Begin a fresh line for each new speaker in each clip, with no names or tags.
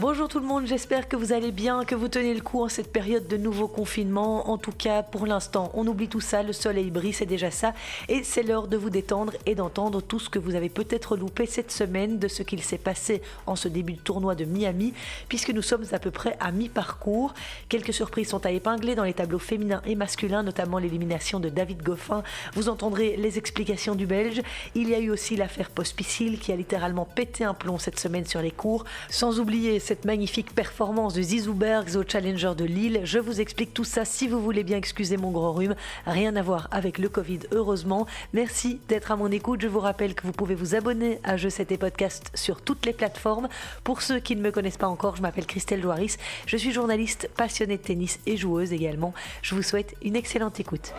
Bonjour tout le monde, j'espère que vous allez bien, que vous tenez le coup en cette période de nouveau confinement. En tout cas, pour l'instant, on oublie tout ça, le soleil brille, c'est déjà ça. Et c'est l'heure de vous détendre et d'entendre tout ce que vous avez peut-être loupé cette semaine de ce qu'il s'est passé en ce début de tournoi de Miami, puisque nous sommes à peu près à mi-parcours. Quelques surprises sont à épingler dans les tableaux féminins et masculins, notamment l'élimination de David Goffin. Vous entendrez les explications du Belge. Il y a eu aussi l'affaire Pospisil qui a littéralement pété un plomb cette semaine sur les cours, sans oublier cette magnifique performance de Zizou Bergs au Challenger de Lille. Je vous explique tout ça si vous voulez bien excuser mon gros rhume. Rien à voir avec le Covid, heureusement. Merci d'être à mon écoute. Je vous rappelle que vous pouvez vous abonner à Je C'était Podcast sur toutes les plateformes. Pour ceux qui ne me connaissent pas encore, je m'appelle Christelle Joaris. Je suis journaliste passionnée de tennis et joueuse également. Je vous souhaite une excellente écoute.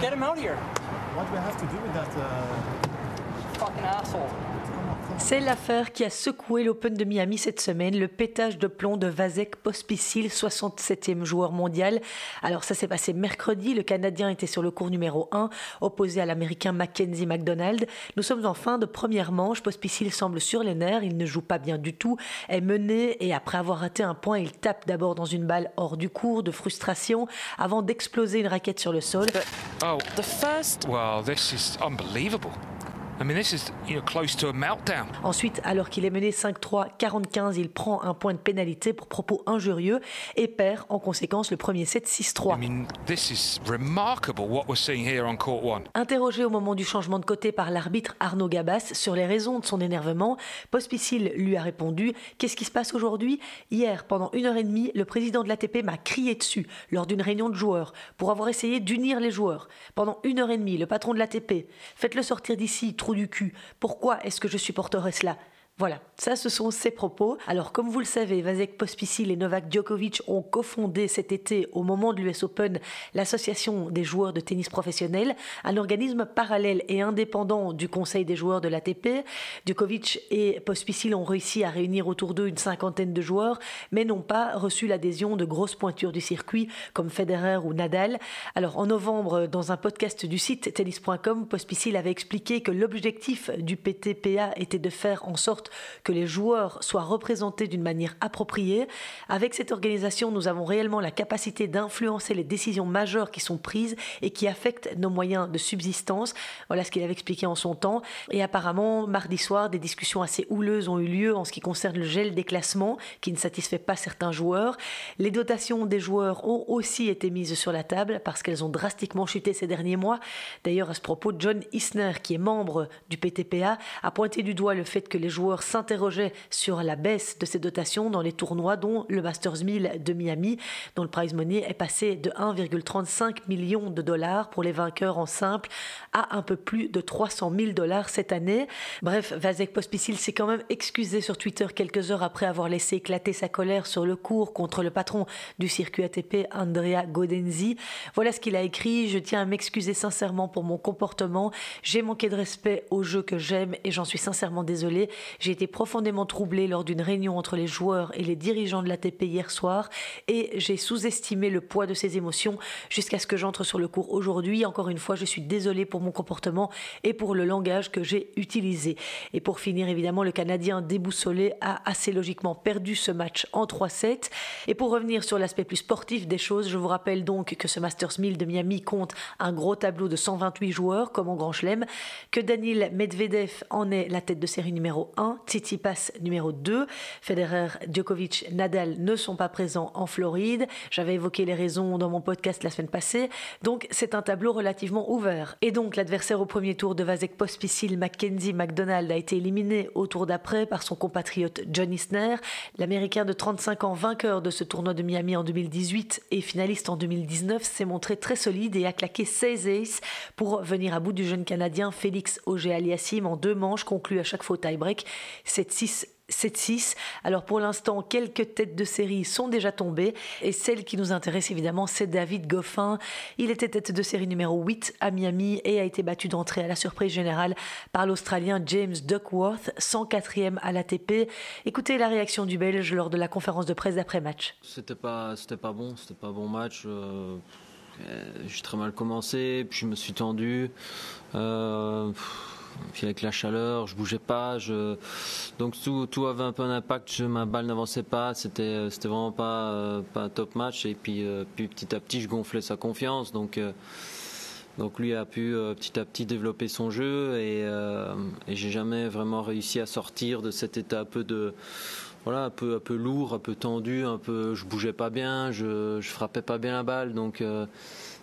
Get him out here.
What do we have to do with that? Uh...
C'est l'affaire qui a secoué l'Open de Miami cette semaine, le pétage de plomb de Vasek Pospisil, 67e joueur mondial. Alors ça s'est passé mercredi, le Canadien était sur le cours numéro 1, opposé à l'Américain Mackenzie McDonald. Nous sommes en fin de première manche, Pospisil semble sur les nerfs, il ne joue pas bien du tout, est mené et après avoir raté un point, il tape d'abord dans une balle hors du cours de frustration avant d'exploser une raquette sur le sol.
Oh, the first... Well, this is unbelievable. I mean, this is you know, close to a meltdown.
Ensuite, alors qu'il est mené 5-3, 45, il prend un point de pénalité pour propos injurieux et perd en conséquence le premier set 6-3.
I mean, this is remarkable what we're seeing here on court one.
Interrogé au moment du changement de côté par l'arbitre Arnaud Gabas sur les raisons de son énervement, Pospisil lui a répondu Qu'est-ce qui se passe aujourd'hui? Hier, pendant une heure et demie, le président de l'ATP m'a crié dessus lors d'une réunion de joueurs pour avoir essayé d'unir les joueurs. Pendant une heure et demie, le patron de l'ATP, faites-le sortir d'ici, du cul. Pourquoi est-ce que je supporterais cela? Voilà, ça ce sont ses propos. Alors comme vous le savez, Vasek Pospisil et Novak Djokovic ont cofondé cet été au moment de l'US Open l'association des joueurs de tennis professionnels, un organisme parallèle et indépendant du conseil des joueurs de l'ATP. Djokovic et Pospisil ont réussi à réunir autour d'eux une cinquantaine de joueurs, mais n'ont pas reçu l'adhésion de grosses pointures du circuit comme Federer ou Nadal. Alors en novembre, dans un podcast du site tennis.com, Pospisil avait expliqué que l'objectif du PTPA était de faire en sorte que les joueurs soient représentés d'une manière appropriée. Avec cette organisation, nous avons réellement la capacité d'influencer les décisions majeures qui sont prises et qui affectent nos moyens de subsistance. Voilà ce qu'il avait expliqué en son temps. Et apparemment, mardi soir, des discussions assez houleuses ont eu lieu en ce qui concerne le gel des classements qui ne satisfait pas certains joueurs. Les dotations des joueurs ont aussi été mises sur la table parce qu'elles ont drastiquement chuté ces derniers mois. D'ailleurs, à ce propos, John Isner, qui est membre du PTPA, a pointé du doigt le fait que les joueurs s'interrogeait sur la baisse de ces dotations dans les tournois, dont le Masters 1000 de Miami, dont le prize money est passé de 1,35 million de dollars pour les vainqueurs en simple à un peu plus de 300 000 dollars cette année. Bref, Vasek Pospisil s'est quand même excusé sur Twitter quelques heures après avoir laissé éclater sa colère sur le cours contre le patron du circuit ATP, Andrea Godenzi. Voilà ce qu'il a écrit. Je tiens à m'excuser sincèrement pour mon comportement. J'ai manqué de respect au jeu que j'aime et j'en suis sincèrement désolé. J'ai été profondément troublé lors d'une réunion entre les joueurs et les dirigeants de l'ATP hier soir et j'ai sous-estimé le poids de ces émotions jusqu'à ce que j'entre sur le cours aujourd'hui. Encore une fois, je suis désolé pour mon comportement et pour le langage que j'ai utilisé. Et pour finir, évidemment, le Canadien déboussolé a assez logiquement perdu ce match en 3-7. Et pour revenir sur l'aspect plus sportif des choses, je vous rappelle donc que ce Masters 1000 de Miami compte un gros tableau de 128 joueurs, comme en Grand Chelem, que Daniel Medvedev en est la tête de série numéro 1 Titi passe numéro 2. Federer, Djokovic, Nadal ne sont pas présents en Floride. J'avais évoqué les raisons dans mon podcast la semaine passée. Donc c'est un tableau relativement ouvert. Et donc l'adversaire au premier tour de Vasek Pospisil, Mackenzie McDonald, a été éliminé au tour d'après par son compatriote John Isner. L'Américain de 35 ans, vainqueur de ce tournoi de Miami en 2018 et finaliste en 2019, s'est montré très solide et a claqué 16 aces pour venir à bout du jeune Canadien Félix Auger-Aliassime en deux manches conclues à chaque fois tie-break 7-6 7-6. Alors pour l'instant, quelques têtes de série sont déjà tombées et celle qui nous intéresse évidemment, c'est David Goffin. Il était tête de série numéro 8 à Miami et a été battu d'entrée à la surprise générale par l'Australien James Duckworth, 104e à l'ATP. Écoutez la réaction du Belge lors de la conférence de presse d'après-match.
C'était pas, c'était pas bon, c'était pas bon match. Euh, j'ai très mal commencé, puis je me suis tendu. Euh, puis avec la chaleur, je bougeais pas, je... donc tout, tout avait un peu un impact. Ma balle n'avançait pas, c'était c'était vraiment pas euh, pas un top match. Et puis euh, puis petit à petit, je gonflais sa confiance. Donc euh, donc lui a pu petit à petit développer son jeu et, et j'ai jamais vraiment réussi à sortir de cet état un peu de un peu un peu lourd, un peu tendu, un peu je bougeais pas bien, je frappais pas bien la balle. Donc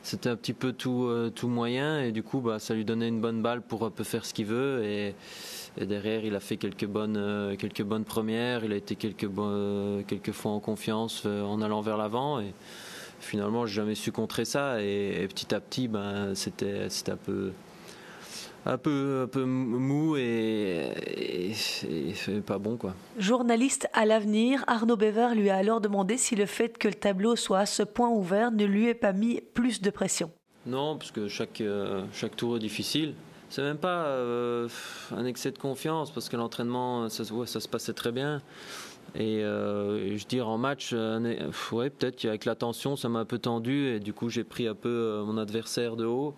c'était un petit peu tout, euh, tout moyen. Et du coup bah, ça lui donnait une bonne balle pour faire ce qu'il veut. Et, derrière il a fait quelques bonnes, euh, premières, il a été quelques, fois en confiance euh, en allant vers l'avant. Et finalement j'ai jamais su contrer ça. Et, petit à petit ben, c'était, c'était un peu un peu, un peu mou et, pas bon. quoi.
Journaliste à l'avenir, Arnaud Bever lui a alors demandé si le fait que le tableau soit à ce point ouvert ne lui ait pas mis plus de pression.
Non, parce que chaque, euh, chaque tour est difficile. C'est même pas euh, un excès de confiance, parce que l'entraînement, ça, ça se passait très bien. Et euh, je dire en match, ouais, peut-être qu'avec la tension, ça m'a un peu tendu et du coup j'ai pris un peu mon adversaire de haut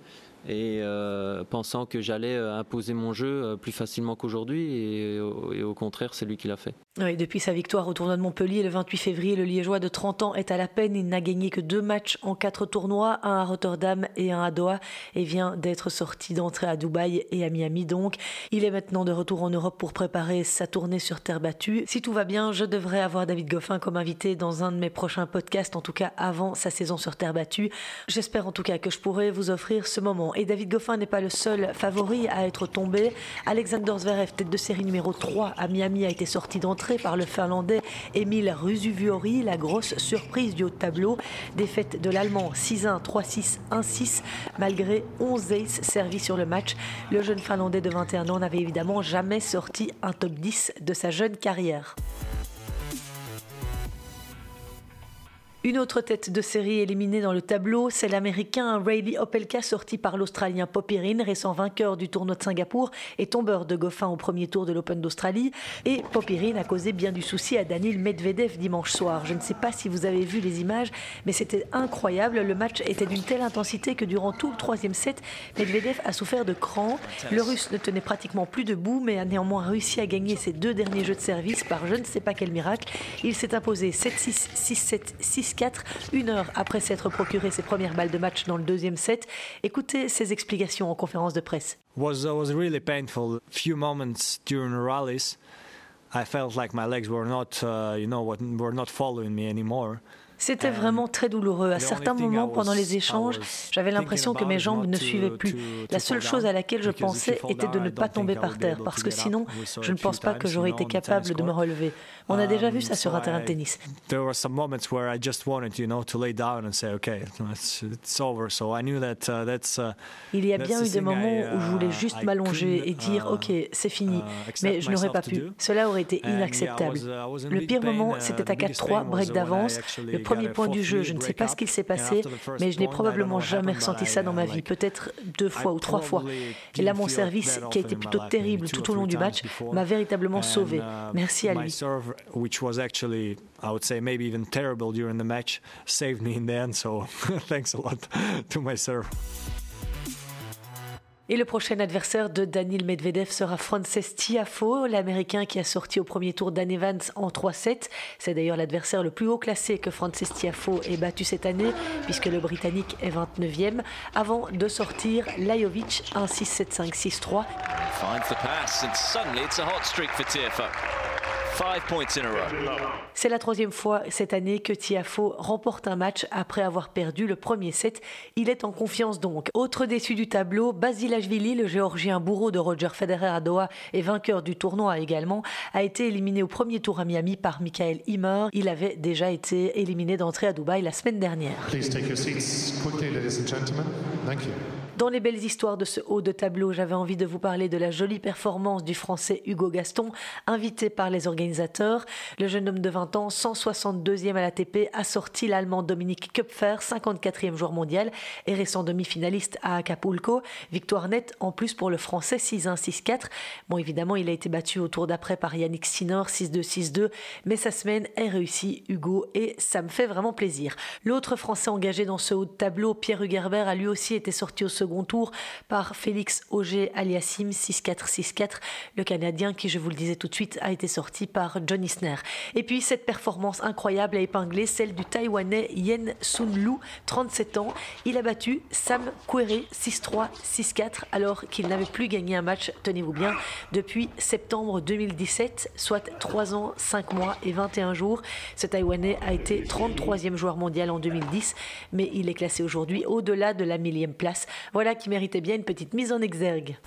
et euh, pensant que j'allais euh, imposer mon jeu euh, plus facilement qu'aujourd'hui et, au contraire c'est lui qui l'a fait.
Oui, depuis sa victoire au tournoi de Montpellier le 28 février, le Liégeois de 30 ans est à la peine. Il n'a gagné que deux matchs en quatre tournois, un à Rotterdam et un à Doha, et vient d'être sorti d'entrée à Dubaï et à Miami. Donc, il est maintenant de retour en Europe pour préparer sa tournée sur terre battue. Si tout va bien, je devrais avoir David Goffin comme invité dans un de mes prochains podcasts, en tout cas avant sa saison sur terre battue. J'espère en tout cas que je pourrai vous offrir ce moment. Et David Goffin n'est pas le seul favori à être tombé. Alexander Zverev, tête de série numéro 3 à Miami, a été sorti d'entrée par le Finlandais Emile Rusuvuori, la grosse surprise du haut de tableau. Défaite de l'Allemand 6-1, 3-6, 1-6, malgré 11 aces servis sur le match. Le jeune Finlandais de 21 ans n'avait évidemment jamais sorti un top 10 de sa jeune carrière. Une autre tête de série éliminée dans le tableau, c'est l'américain Rayleigh Opelka sorti par l'australien Popirine, récent vainqueur du tournoi de Singapour et tombeur de Goffin au premier tour de l'Open d'Australie. Et Popirine a causé bien du souci à Daniel Medvedev dimanche soir. Je ne sais pas si vous avez vu les images, mais c'était incroyable. Le match était d'une telle intensité que durant tout le troisième set, Medvedev a souffert de crampes. Le russe ne tenait pratiquement plus debout, mais a néanmoins réussi à gagner ses deux derniers jeux de service par je ne sais pas quel miracle. Il s'est imposé 7-6, 6-7, 6 une heure après s'être procuré ses premières balles de match dans le deuxième set. Écoutez ses explications en conférence de presse.
Was was really painful. Few moments during rallies, I felt like my legs were not, uh, you know, were not following me anymore.
C'était vraiment très douloureux. À certains moments pendant les échanges, j'avais l'impression que mes jambes ne suivaient plus. La seule chose à laquelle je pensais était de ne pas tomber par terre, parce que sinon, je ne pense pas que j'aurais été capable de me relever. On a déjà vu ça sur un terrain de tennis. Il y a bien eu des moments où je voulais uh, juste m'allonger et dire uh, OK, c'est fini, uh, mais je n'aurais pas pu. Cela aurait été inacceptable. Le pire moment, c'était à 4-3, break d'avance premier point du jeu. Je ne sais pas ce qu'il s'est passé, mais je n'ai probablement jamais ressenti ça dans ma vie, peut-être deux fois ou trois fois. Et là, mon service, qui a été plutôt terrible tout au long du match, m'a véritablement sauvé. Uh, Merci à lui. I would say maybe even terrible during the match, saved me in the end. So thanks a lot to my serve. Et le prochain adversaire de Daniel Medvedev sera Frances Tiafo, l'Américain qui a sorti au premier tour Dan Evans en 3-7. C'est d'ailleurs l'adversaire le plus haut classé que Frances Tiafo ait battu cette année, puisque le Britannique est 29e, avant de sortir Lajovic 1-6-7-5-6-3. C'est la troisième fois cette année que Tiafo remporte un match après avoir perdu le premier set. Il est en confiance donc. Autre déçu du tableau, Basilashvili, le géorgien bourreau de Roger Federer à Doha et vainqueur du tournoi également, a été éliminé au premier tour à Miami par Michael Himmer. Il avait déjà été éliminé d'entrée à Dubaï la semaine dernière. Dans les belles histoires de ce haut de tableau, j'avais envie de vous parler de la jolie performance du français Hugo Gaston, invité par les organisateurs. Le jeune homme de 20 ans, 162e à l'ATP, a sorti l'allemand Dominique Köpfer, 54e joueur mondial et récent demi-finaliste à Acapulco. Victoire nette en plus pour le français 6-1, 6-4. Bon, évidemment, il a été battu au tour d'après par Yannick Sinor, 6-2, 6-2, mais sa semaine est réussie, Hugo, et ça me fait vraiment plaisir. L'autre français engagé dans ce haut de tableau, Pierre Hugerbert, a lui aussi été sorti au second second tour par Félix Auger Aliassim 6-4-6-4. Le Canadien qui, je vous le disais tout de suite, a été sorti par John Isner. Et puis cette performance incroyable a épinglé celle du Taïwanais Yen Sun Lu, 37 ans. Il a battu Sam Querrey 6-3, 6-4 alors qu'il n'avait plus gagné un match, tenez-vous bien, depuis septembre 2017, soit 3 ans, 5 mois et 21 jours. Ce Taïwanais a été 33e joueur mondial en 2010, mais il est classé aujourd'hui au-delà de la millième place. Voilà qui méritait bien une petite mise en exergue.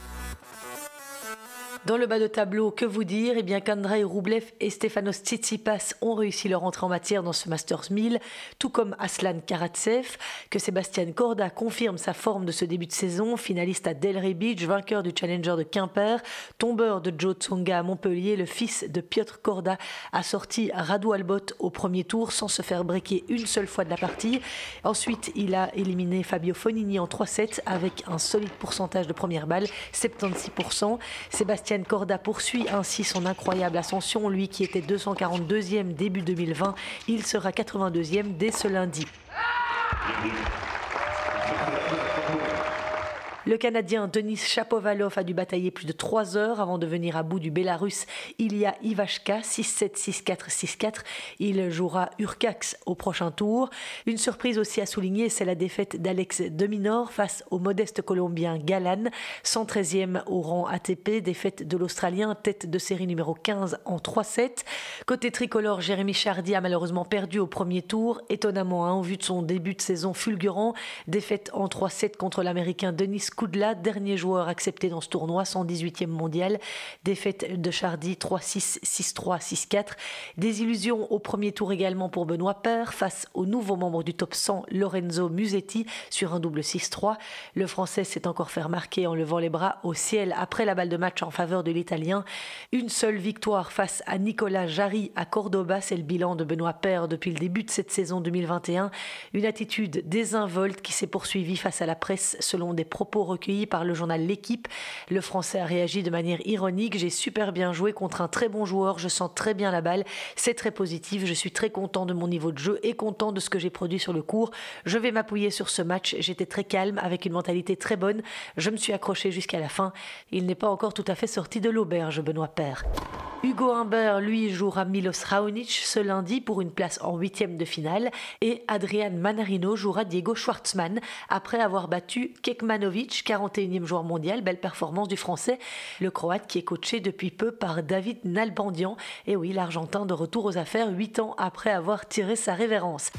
Dans le bas de tableau, que vous dire? Eh bien qu'Andrei Roublev et Stefanos Tsitsipas ont réussi leur entrée en matière dans ce Masters 1000, tout comme Aslan Karatsev, que Sébastien Corda confirme sa forme de ce début de saison, finaliste à Delray Beach, vainqueur du Challenger de Quimper, tombeur de Joe Tsonga à Montpellier, le fils de Piotr Korda a sorti Radu Albot au premier tour sans se faire breaker une seule fois de la partie. Ensuite, il a éliminé Fabio Fonini en 3-7 avec un solide pourcentage de première balle, 76%. Sébastien Etienne Corda poursuit ainsi son incroyable ascension. Lui qui était 242e début 2020, il sera 82e dès ce lundi. Le Canadien Denis Chapovalov a dû batailler plus de 3 heures avant de venir à bout du Bélarus Ilya Ivashka 6-7, 6-4, 6-4. Il jouera Urcax au prochain tour. Une surprise aussi à souligner, c'est la défaite d'Alex Deminor face au modeste Colombien Galan, 113e au rang ATP, défaite de l'Australien, tête de série numéro 15 en 3-7. Côté tricolore, Jérémy Chardy a malheureusement perdu au premier tour, étonnamment hein, en vue de son début de saison fulgurant, défaite en 3-7 contre l'Américain Denis Koudla, dernier joueur accepté dans ce tournoi, 118e mondial. Défaite de Chardy 3-6, 6-3, 6-4. Désillusion au premier tour également pour Benoît Paire face au nouveau membre du top 100, Lorenzo Musetti, sur un double 6-3. Le Français s'est encore fait remarquer en levant les bras au ciel après la balle de match en faveur de l'Italien. Une seule victoire face à Nicolas Jarry à Cordoba, c'est le bilan de Benoît Paire depuis le début de cette saison 2021. Une attitude désinvolte qui s'est poursuivie face à la presse selon des propos recueillis par le journal L'équipe. Le Français a réagi de manière ironique. J'ai super bien joué contre un très bon joueur. Je sens très bien la balle. C'est très positif. Je suis très content de mon niveau de jeu et content de ce que j'ai produit sur le cours. Je vais m'appuyer sur ce match. J'étais très calme avec une mentalité très bonne. Je me suis accroché jusqu'à la fin. Il n'est pas encore tout à fait sorti de l'auberge, Benoît Père. Hugo Humbert, lui, jouera Milos Raonic ce lundi pour une place en huitième de finale et Adrian Manarino jouera Diego Schwartzmann après avoir battu Kekmanovic, 41e joueur mondial. Belle performance du Français, le Croate qui est coaché depuis peu par David Nalbandian. Et oui, l'Argentin de retour aux affaires huit ans après avoir tiré sa révérence.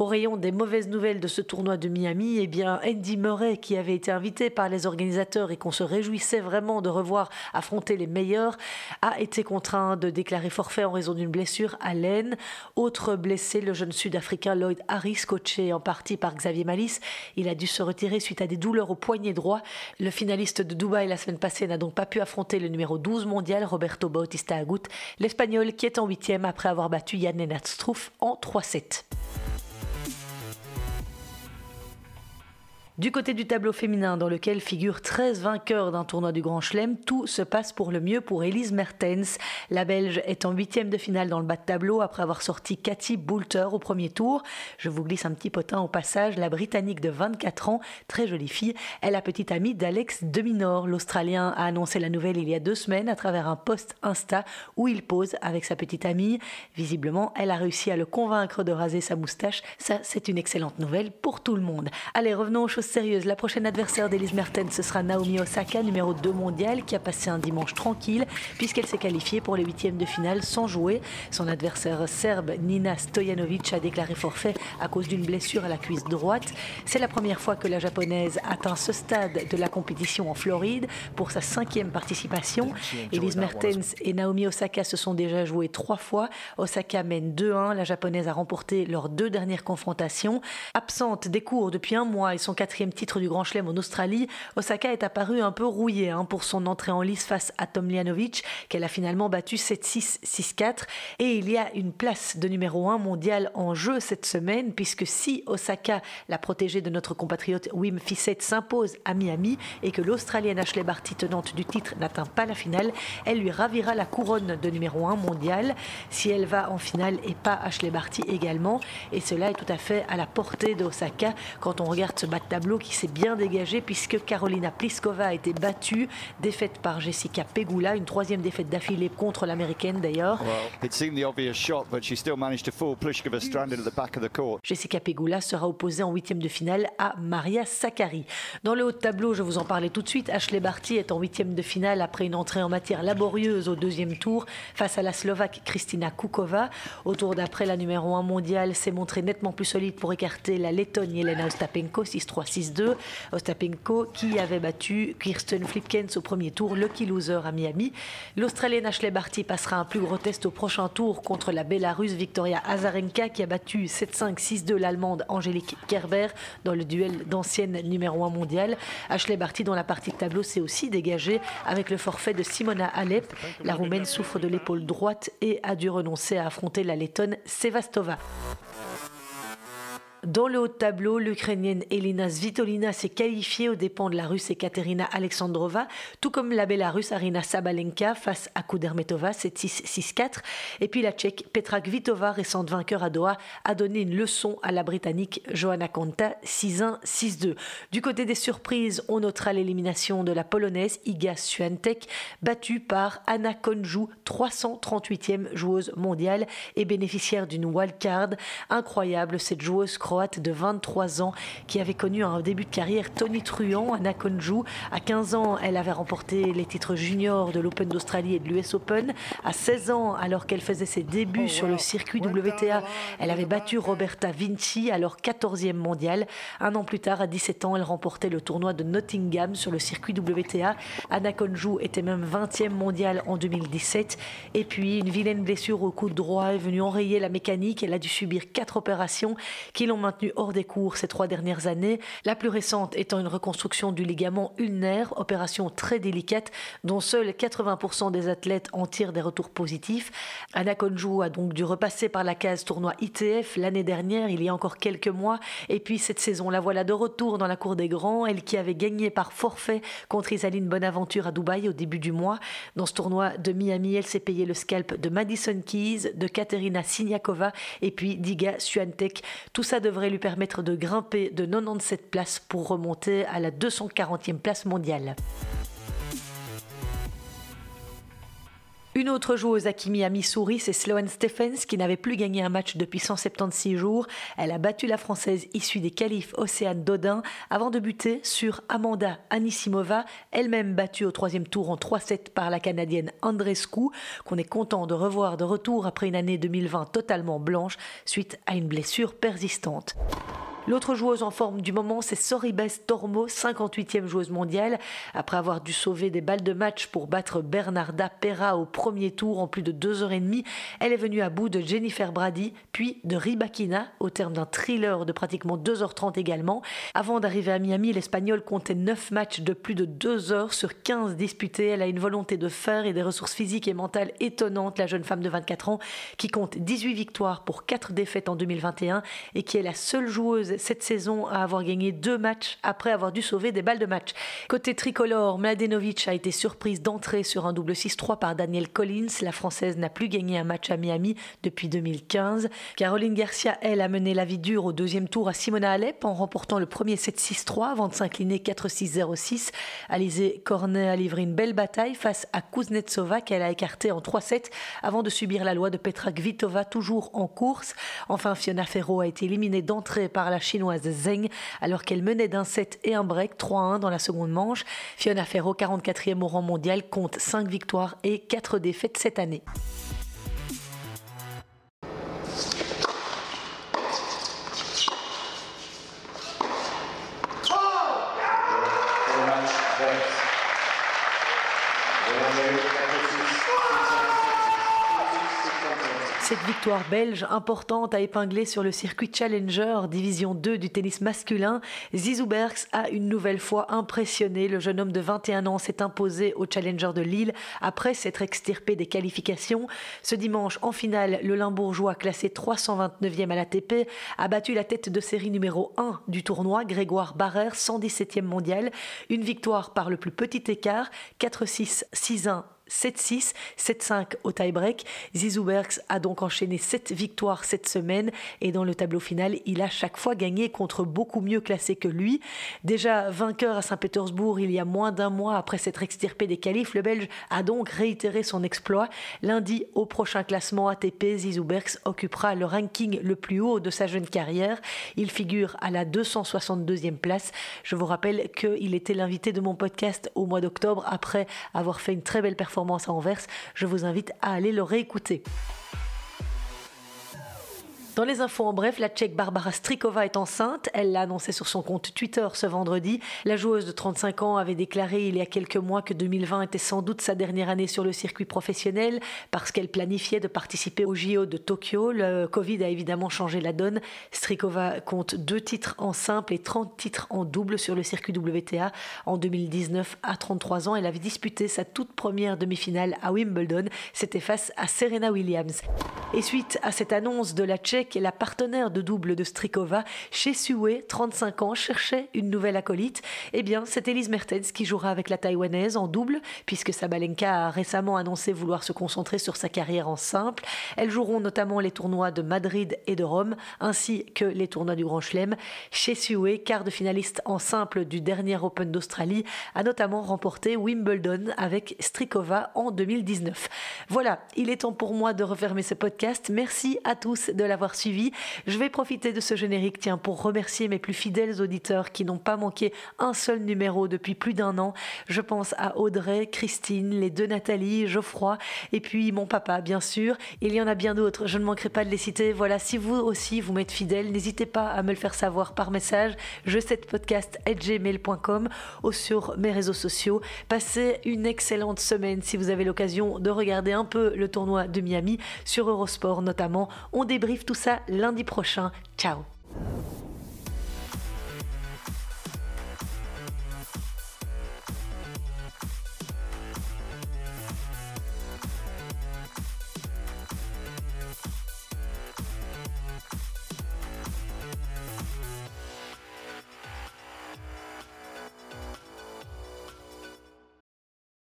Au rayon des mauvaises nouvelles de ce tournoi de Miami, eh bien Andy Murray, qui avait été invité par les organisateurs et qu'on se réjouissait vraiment de revoir affronter les meilleurs, a été contraint de déclarer forfait en raison d'une blessure à l'aine. Autre blessé, le jeune Sud-Africain Lloyd Harris, coaché en partie par Xavier Malice. Il a dû se retirer suite à des douleurs au poignet droit. Le finaliste de Dubaï la semaine passée n'a donc pas pu affronter le numéro 12 mondial, Roberto Bautista Agut, l'Espagnol qui est en huitième après avoir battu Yann Struff en 3-7. Du côté du tableau féminin, dans lequel figurent 13 vainqueurs d'un tournoi du Grand Chelem, tout se passe pour le mieux pour Elise Mertens. La Belge est en huitième de finale dans le bas de tableau après avoir sorti Cathy Boulter au premier tour. Je vous glisse un petit potin au passage. La Britannique de 24 ans, très jolie fille, est la petite amie d'Alex Deminor. L'Australien a annoncé la nouvelle il y a deux semaines à travers un post Insta où il pose avec sa petite amie. Visiblement, elle a réussi à le convaincre de raser sa moustache. Ça, c'est une excellente nouvelle pour tout le monde. Allez, revenons aux choses sérieuses. La prochaine adversaire d'Elise Mertens, ce sera Naomi Osaka, numéro 2 mondial, qui a passé un dimanche tranquille, puisqu'elle s'est qualifiée pour les huitièmes de finale sans jouer. Son adversaire serbe, Nina Stojanovic, a déclaré forfait à cause d'une blessure à la cuisse droite. C'est la première fois que la japonaise atteint ce stade de la compétition en Floride pour sa cinquième participation. Elise Mertens et Naomi Osaka se sont déjà joués trois fois. Osaka mène 2-1. La japonaise a remporté leurs deux dernières confrontations. Absente des cours depuis un mois et son quatrième titre du Grand Chelem en Australie, Osaka est apparue un peu rouillée hein, pour son entrée en lice face à Tomljanovic, qu'elle a finalement battu 7-6, 6-4. Et il y a une place de numéro 1 mondial en jeu cette semaine, puisque si Osaka, la protégée de notre compatriote Wim Fissette, s'impose à Miami et que l'Australienne Ashley Barty, tenante du titre, n'atteint pas la finale, elle lui ravira la couronne de numéro 1 mondial si elle va en finale et pas Ashley Barty également. Et cela est tout à fait à la portée d'Osaka quand on regarde ce bas de tableau qui s'est bien dégagé puisque Carolina Pliskova a été battue, défaite par Jessica Pegula, une troisième défaite d'affilée contre l'américaine d'ailleurs. Jessica Pegula sera opposée en huitième de finale à Maria Sakkari. Dans le haut de tableau, je vous en parlais tout de suite, Ashley Barty est en huitième de finale après une entrée en matière laborieuse au deuxième tour face à la Slovaque Kristina Kukova. Au tour d'après, la numéro 1 mondiale s'est montrée nettement plus solide pour écarter la Lettonne Yelena Ostapenko 6-3, 6-2. Ostapenko qui avait battu Kirsten Flipkens au premier tour, lucky loser à Miami. L'Australienne Ashley Barty passera un plus gros test au prochain tour contre la Bélarusse Victoria Azarenka qui a battu 7-5, 6-2 l'Allemande Angélique Kerber dans le duel d'ancienne numéro 1 mondiale. Ashley Barty, dont la partie de tableau s'est aussi dégagée avec le forfait de Simona Alep. La Roumaine souffre de l'épaule droite et a dû renoncer à affronter la Lettonne Sevastova. Dans le haut de tableau, l'Ukrainienne Elina Svitolina s'est qualifiée aux dépens de la Russe Ekaterina Alexandrova, tout comme la Bélarusse Arina Sabalenka face à Kudermetova 7-6-6-4. Et puis la Tchèque Petra Kvitova, récente vainqueur à Doha, a donné une leçon à la Britannique Johanna Konta 6-1-6-2. Du côté des surprises, on notera l'élimination de la Polonaise Iga Swiatek, battue par Anna Konju, 338e joueuse mondiale et bénéficiaire d'une wildcard. Incroyable, cette joueuse croate de 23 ans qui avait connu un début de carrière Tony Truant à Nakonju. À 15 ans, elle avait remporté les titres juniors de l'Open d'Australie et de l'US Open. À 16 ans, alors qu'elle faisait ses débuts sur le circuit WTA, elle avait battu Roberta Vinci, alors 14e mondiale. Un an plus tard, à 17 ans, elle remportait le tournoi de Nottingham sur le circuit WTA. Anna Konju était même 20e mondiale en 2017. Et puis, une vilaine blessure au coude droit est venue enrayer la mécanique. Elle a dû subir quatre opérations qui l'ont maintenu hors des cours ces trois dernières années, la plus récente étant une reconstruction du ligament ulnaire, opération très délicate dont seuls 80% des athlètes en tirent des retours positifs. Anna Konju a donc dû repasser par la case tournoi ITF l'année dernière, il y a encore quelques mois, et puis cette saison, la voilà de retour dans la cour des grands, elle qui avait gagné par forfait contre Isaline Bonaventure à Dubaï au début du mois. Dans ce tournoi de Miami, elle s'est payé le scalp de Madison Keys, de Katerina Siniakova et puis d'Iga Swiatek. Tout ça devrait lui permettre de grimper de 97 places pour remonter à la 240e place mondiale. Une autre joueuse à qui a mis souris, c'est Sloane Stephens, qui n'avait plus gagné un match depuis 176 jours. Elle a battu la Française issue des qualifs Océane Dodin avant de buter sur Amanda Anisimova, elle-même battue au troisième tour en 3-7 par la Canadienne Andrescu, qu'on est content de revoir de retour après une année 2020 totalement blanche suite à une blessure persistante. L'autre joueuse en forme du moment, c'est Soribes Tormo, 58e joueuse mondiale. Après avoir dû sauver des balles de match pour battre Bernarda Pera au premier tour en plus de deux heures et demie, elle est venue à bout de Jennifer Brady, puis de Ribakina, au terme d'un thriller de pratiquement 2h30 également. Avant d'arriver à Miami, l'Espagnole comptait 9 matchs de plus de 2 heures sur 15 disputés. Elle a une volonté de faire et des ressources physiques et mentales étonnantes, la jeune femme de 24 ans, qui compte 18 victoires pour 4 défaites en 2021 et qui est la seule joueuse cette saison à avoir gagné deux matchs après avoir dû sauver des balles de match. Côté tricolore, Mladenovic a été surprise d'entrer sur un double 6-3 par Daniel Collins. La Française n'a plus gagné un match à Miami depuis 2015. Caroline Garcia, elle, a mené la vie dure au deuxième tour à Simona Alep en remportant le premier 7-6-3 avant de s'incliner 4-6-0-6. Alizé Cornet a livré une belle bataille face à Kuznetsova qu'elle a écarté en 3-7 avant de subir la loi de Petra Kvitova toujours en course. Enfin, Fiona Ferro a été éliminée d'entrée par la chinoise Zheng alors qu'elle menait d'un set et un break 3-1 dans la seconde manche. Fiona Ferro, 44e au rang mondial, compte 5 victoires et 4 défaites cette année. Victoire belge importante à épingler sur le circuit Challenger, division 2 du tennis masculin, Zizou Bergs a une nouvelle fois impressionné. Le jeune homme de 21 ans s'est imposé au Challenger de Lille après s'être extirpé des qualifications. Ce dimanche, en finale, le Limbourgeois, classé 329e à l'ATP, a battu la tête de série numéro 1 du tournoi, Grégoire Barrère, 117e mondial. Une victoire par le plus petit écart, 4-6, 6-1 7-6, 7-5 au tie-break. Zizou Bergs a donc enchaîné 7 victoires cette semaine et dans le tableau final, il a chaque fois gagné contre beaucoup mieux classés que lui. Déjà vainqueur à Saint-Pétersbourg il y a moins d'un mois après s'être extirpé des qualifs, le Belge a donc réitéré son exploit. Lundi, au prochain classement ATP, Zizou Bergs occupera le ranking le plus haut de sa jeune carrière. Il figure à la 262e place. Je vous rappelle qu'il était l'invité de mon podcast au mois d'octobre après avoir fait une très belle performance à Anvers. Je vous invite à aller le réécouter. Dans les infos en bref, la Tchèque Barbara Strikova est enceinte. Elle l'a annoncé sur son compte Twitter ce vendredi. La joueuse de 35 ans avait déclaré il y a quelques mois que 2020 était sans doute sa dernière année sur le circuit professionnel parce qu'elle planifiait de participer au JO de Tokyo. Le Covid a évidemment changé la donne. Strikova compte deux titres en simple et 30 titres en double sur le circuit WTA. En 2019, à 33 ans, elle avait disputé sa toute première demi-finale à Wimbledon. C'était face à Serena Williams. Et suite à cette annonce de la Tchèque, la partenaire de double de Strikova, chez Sue, 35 ans, cherchait une nouvelle acolyte. Eh bien, c'est Elise Mertens qui jouera avec la Taïwanaise en double, puisque Sabalenka a récemment annoncé vouloir se concentrer sur sa carrière en simple. Elles joueront notamment les tournois de Madrid et de Rome, ainsi que les tournois du Grand Chelem. Chez Sue, quart de finaliste en simple du dernier Open d'Australie, a notamment remporté Wimbledon avec Strikova en 2019. Voilà, il est temps pour moi de refermer ce podcast. Merci à tous de l'avoir suivi. Je vais profiter de ce générique, tiens, pour remercier mes plus fidèles auditeurs qui n'ont pas manqué un seul numéro depuis plus d'un an. Je pense à Audrey, Christine, les deux Nathalie, Geoffroy, et puis mon papa, bien sûr. Il y en a bien d'autres, je ne manquerai pas de les citer. Voilà, si vous aussi vous m'êtes fidèle, n'hésitez pas à me le faire savoir par message. Je cette podcast gmail.com ou sur mes réseaux sociaux. Passez une excellente semaine si vous avez l'occasion de regarder un peu le tournoi de Miami sur Eurosport notamment. On débriefe tout ça lundi prochain. Ciao